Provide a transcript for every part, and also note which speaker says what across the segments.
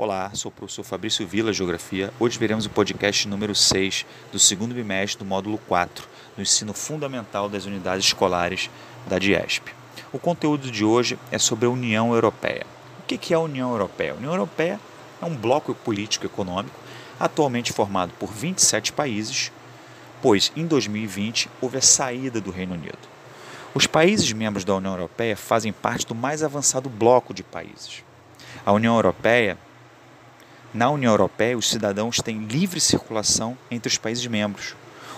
Speaker 1: Olá, sou o professor Fabrício Vila, Geografia. Hoje veremos o podcast número 6 do segundo bimestre do módulo 4 do ensino fundamental das unidades escolares da DIESP. O conteúdo de hoje é sobre a União Europeia. O que é a União Europeia? A União Europeia é um bloco político econômico atualmente formado por 27 países, pois em 2020 houve a saída do Reino Unido. Os países membros da União Europeia fazem parte do mais avançado bloco de países. A União Europeia na União Europeia, os cidadãos têm livre circulação entre os países membros.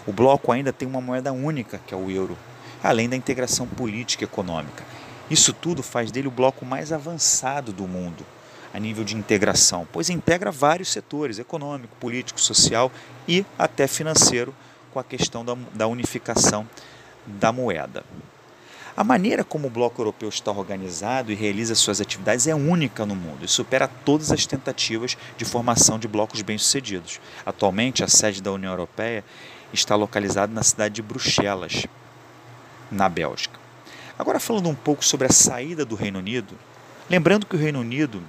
Speaker 1: O bloco ainda tem uma moeda única, que é o euro, além da integração política e econômica. Isso tudo faz dele o bloco mais avançado do mundo a nível de integração, pois integra vários setores econômico, político, social e até financeiro com a questão da, da unificação da moeda. A maneira como o Bloco Europeu está organizado e realiza suas atividades é única no mundo e supera todas as tentativas de formação de blocos bem-sucedidos. Atualmente, a sede da União Europeia está localizada na cidade de Bruxelas, na Bélgica. Agora, falando um pouco sobre a saída do Reino Unido, lembrando que o Reino Unido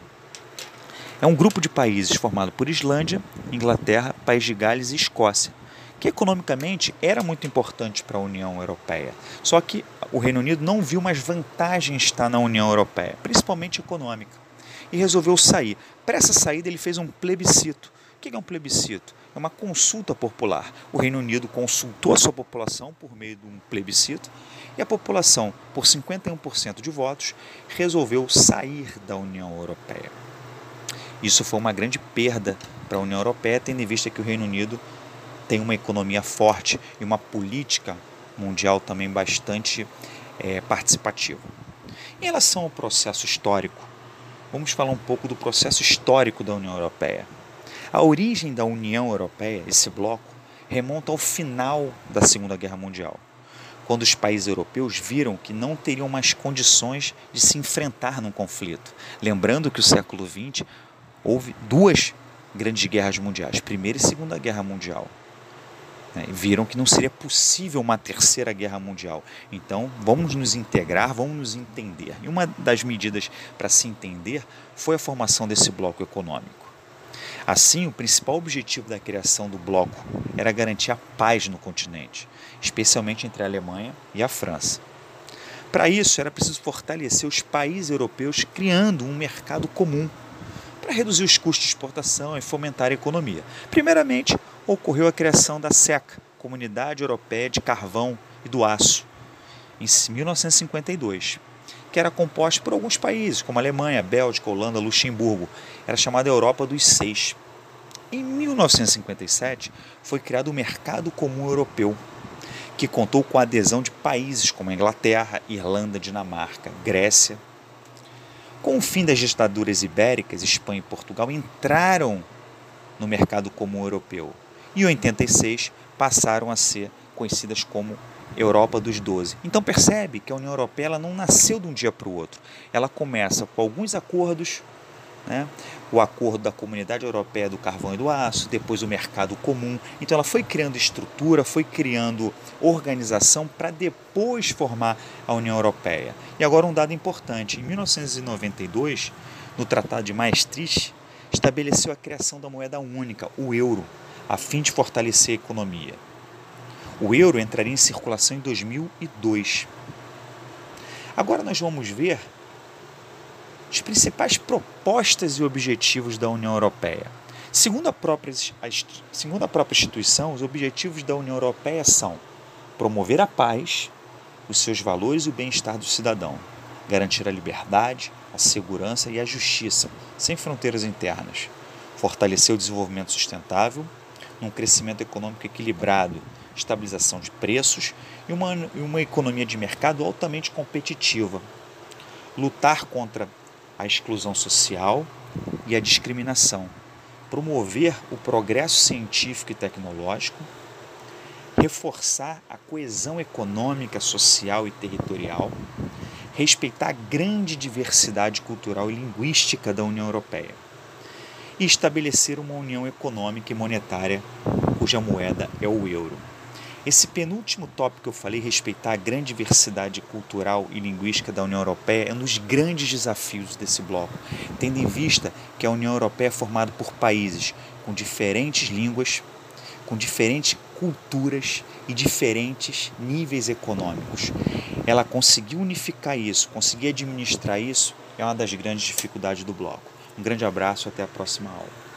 Speaker 1: é um grupo de países formado por Islândia, Inglaterra, País de Gales e Escócia que economicamente era muito importante para a União Europeia. Só que o Reino Unido não viu mais vantagem estar na União Europeia, principalmente econômica, e resolveu sair. Para essa saída, ele fez um plebiscito. O que é um plebiscito? É uma consulta popular. O Reino Unido consultou a sua população por meio de um plebiscito e a população, por 51% de votos, resolveu sair da União Europeia. Isso foi uma grande perda para a União Europeia, tendo em vista que o Reino Unido tem uma economia forte e uma política mundial também bastante é, participativa. Em relação ao processo histórico, vamos falar um pouco do processo histórico da União Europeia. A origem da União Europeia, esse bloco, remonta ao final da Segunda Guerra Mundial, quando os países europeus viram que não teriam mais condições de se enfrentar num conflito. Lembrando que o século XX houve duas grandes guerras mundiais, Primeira e Segunda Guerra Mundial. Né? Viram que não seria possível uma terceira guerra mundial. Então, vamos nos integrar, vamos nos entender. E uma das medidas para se entender foi a formação desse bloco econômico. Assim, o principal objetivo da criação do bloco era garantir a paz no continente, especialmente entre a Alemanha e a França. Para isso, era preciso fortalecer os países europeus criando um mercado comum para reduzir os custos de exportação e fomentar a economia. Primeiramente, ocorreu a criação da SECA, Comunidade Europeia de Carvão e do Aço, em 1952, que era composta por alguns países, como Alemanha, Bélgica, Holanda, Luxemburgo. Era chamada Europa dos Seis. Em 1957, foi criado o Mercado Comum Europeu, que contou com a adesão de países como Inglaterra, Irlanda, Dinamarca, Grécia. Com o fim das ditaduras ibéricas, Espanha e Portugal entraram no mercado comum europeu, e em 86 passaram a ser conhecidas como Europa dos Doze. Então percebe que a União Europeia não nasceu de um dia para o outro. Ela começa com alguns acordos, né? o acordo da Comunidade Europeia do Carvão e do Aço, depois o mercado comum. Então ela foi criando estrutura, foi criando organização para depois formar a União Europeia. E agora um dado importante, em 1992, no Tratado de Maastricht, estabeleceu a criação da moeda única, o euro a fim de fortalecer a economia. O euro entraria em circulação em 2002. Agora nós vamos ver principais propostas e objetivos da União Europeia. Segundo a própria, segundo a própria instituição, os objetivos da União Europeia são promover a paz, os seus valores e o bem-estar do cidadão, garantir a liberdade, a segurança e a justiça, sem fronteiras internas, fortalecer o desenvolvimento sustentável, num crescimento econômico equilibrado, estabilização de preços e uma, uma economia de mercado altamente competitiva. Lutar contra a exclusão social e a discriminação. Promover o progresso científico e tecnológico. Reforçar a coesão econômica, social e territorial. Respeitar a grande diversidade cultural e linguística da União Europeia e estabelecer uma união econômica e monetária cuja moeda é o euro. Esse penúltimo tópico que eu falei, respeitar a grande diversidade cultural e linguística da União Europeia, é um dos grandes desafios desse bloco, tendo em vista que a União Europeia é formada por países com diferentes línguas, com diferentes culturas e diferentes níveis econômicos. Ela conseguiu unificar isso, conseguir administrar isso, é uma das grandes dificuldades do bloco. Um grande abraço, até a próxima aula.